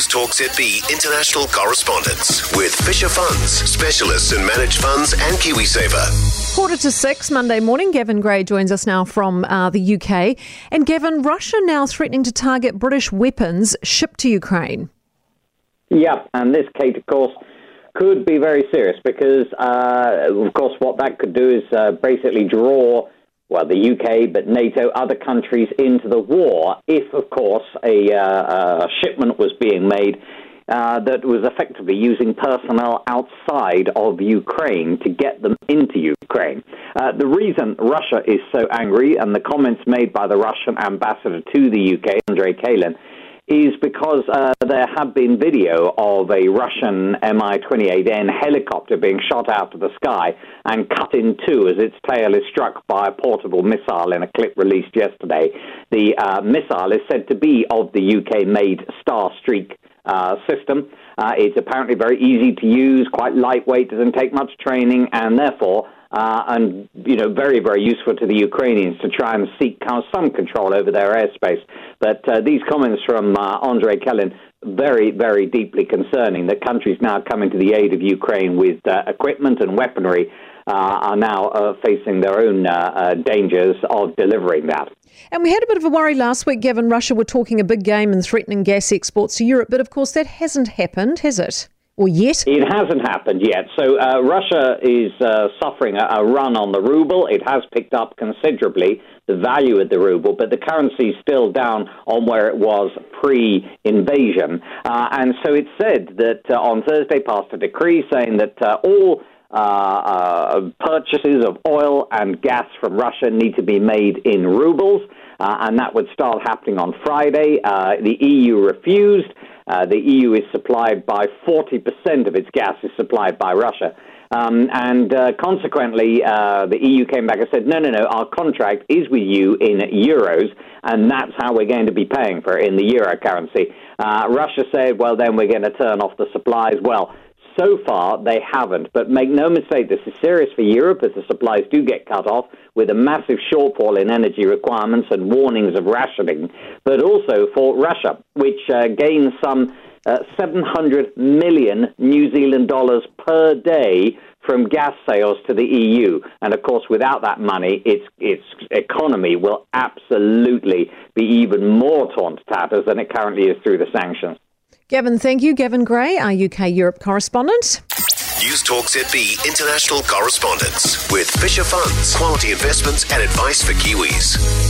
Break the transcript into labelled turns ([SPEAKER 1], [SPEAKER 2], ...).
[SPEAKER 1] News Talk ZB international correspondence with Fisher Funds, specialists in managed funds and KiwiSaver.
[SPEAKER 2] Quarter to six, Monday morning. Gavin Gray joins us now from uh, the UK. And Gavin, Russia now threatening to target British weapons shipped to Ukraine.
[SPEAKER 3] Yeah, and this, Kate, of course, could be very serious because, uh, of course, what that could do is uh, basically draw well, the UK, but NATO, other countries into the war if, of course, a, uh, a shipment was being made uh, that was effectively using personnel outside of Ukraine to get them into Ukraine. Uh, the reason Russia is so angry, and the comments made by the Russian ambassador to the UK, Andrei Kelin, is because uh, there had been video of a Russian Mi 28N helicopter being shot out of the sky and cut in two as its tail is struck by a portable missile in a clip released yesterday. The uh, missile is said to be of the UK made Starstreak uh, system. Uh, it's apparently very easy to use, quite lightweight, doesn't take much training, and therefore uh, and you know very very useful to the Ukrainians to try and seek some control over their airspace. But uh, these comments from uh, Andrei Kelin very very deeply concerning. That countries now coming to the aid of Ukraine with uh, equipment and weaponry. Uh, are now uh, facing their own dangers of delivering that.
[SPEAKER 2] And we had a bit of a worry last week, given Russia were talking a big game and threatening gas exports to Europe, but of course that hasn't happened, has it? Or yet?
[SPEAKER 3] It hasn't happened yet. So uh, Russia is uh, suffering a, a, run on the ruble. It has picked up considerably the value of the ruble, but the currency is still down on where it was pre-invasion. Uh, and so it said that uh, on Thursday passed a decree saying that uh, all uh, uh, purchases of oil and gas from Russia need to be made in rubles, uh, and that would start happening on Friday. the EU refused. Uh, the EU is supplied by 40% of its gas is supplied by Russia. Um, and uh, consequently, uh, the EU came back and said, no, no, no, our contract is with you in euros, and that's how we're going to be paying for it in the euro currency. Uh, Russia said, well, then we're going to turn off the supplies. Well, so far, they haven't. But make no mistake, this is serious for Europe as the supplies do get cut off with a massive shortfall in energy requirements and warnings of rationing, but also for Russia, which uh, gains some uh, 700 million New Zealand dollars per day from gas sales to the EU. And of course, without that money, its, its economy will absolutely be even more torn to tatters than it currently is through the sanctions.
[SPEAKER 2] Gavin, thank you. Gavin Gray, our UK Europe correspondent.
[SPEAKER 1] News Talk ZB international correspondence with Fisher Funds, quality investments and advice for Kiwis.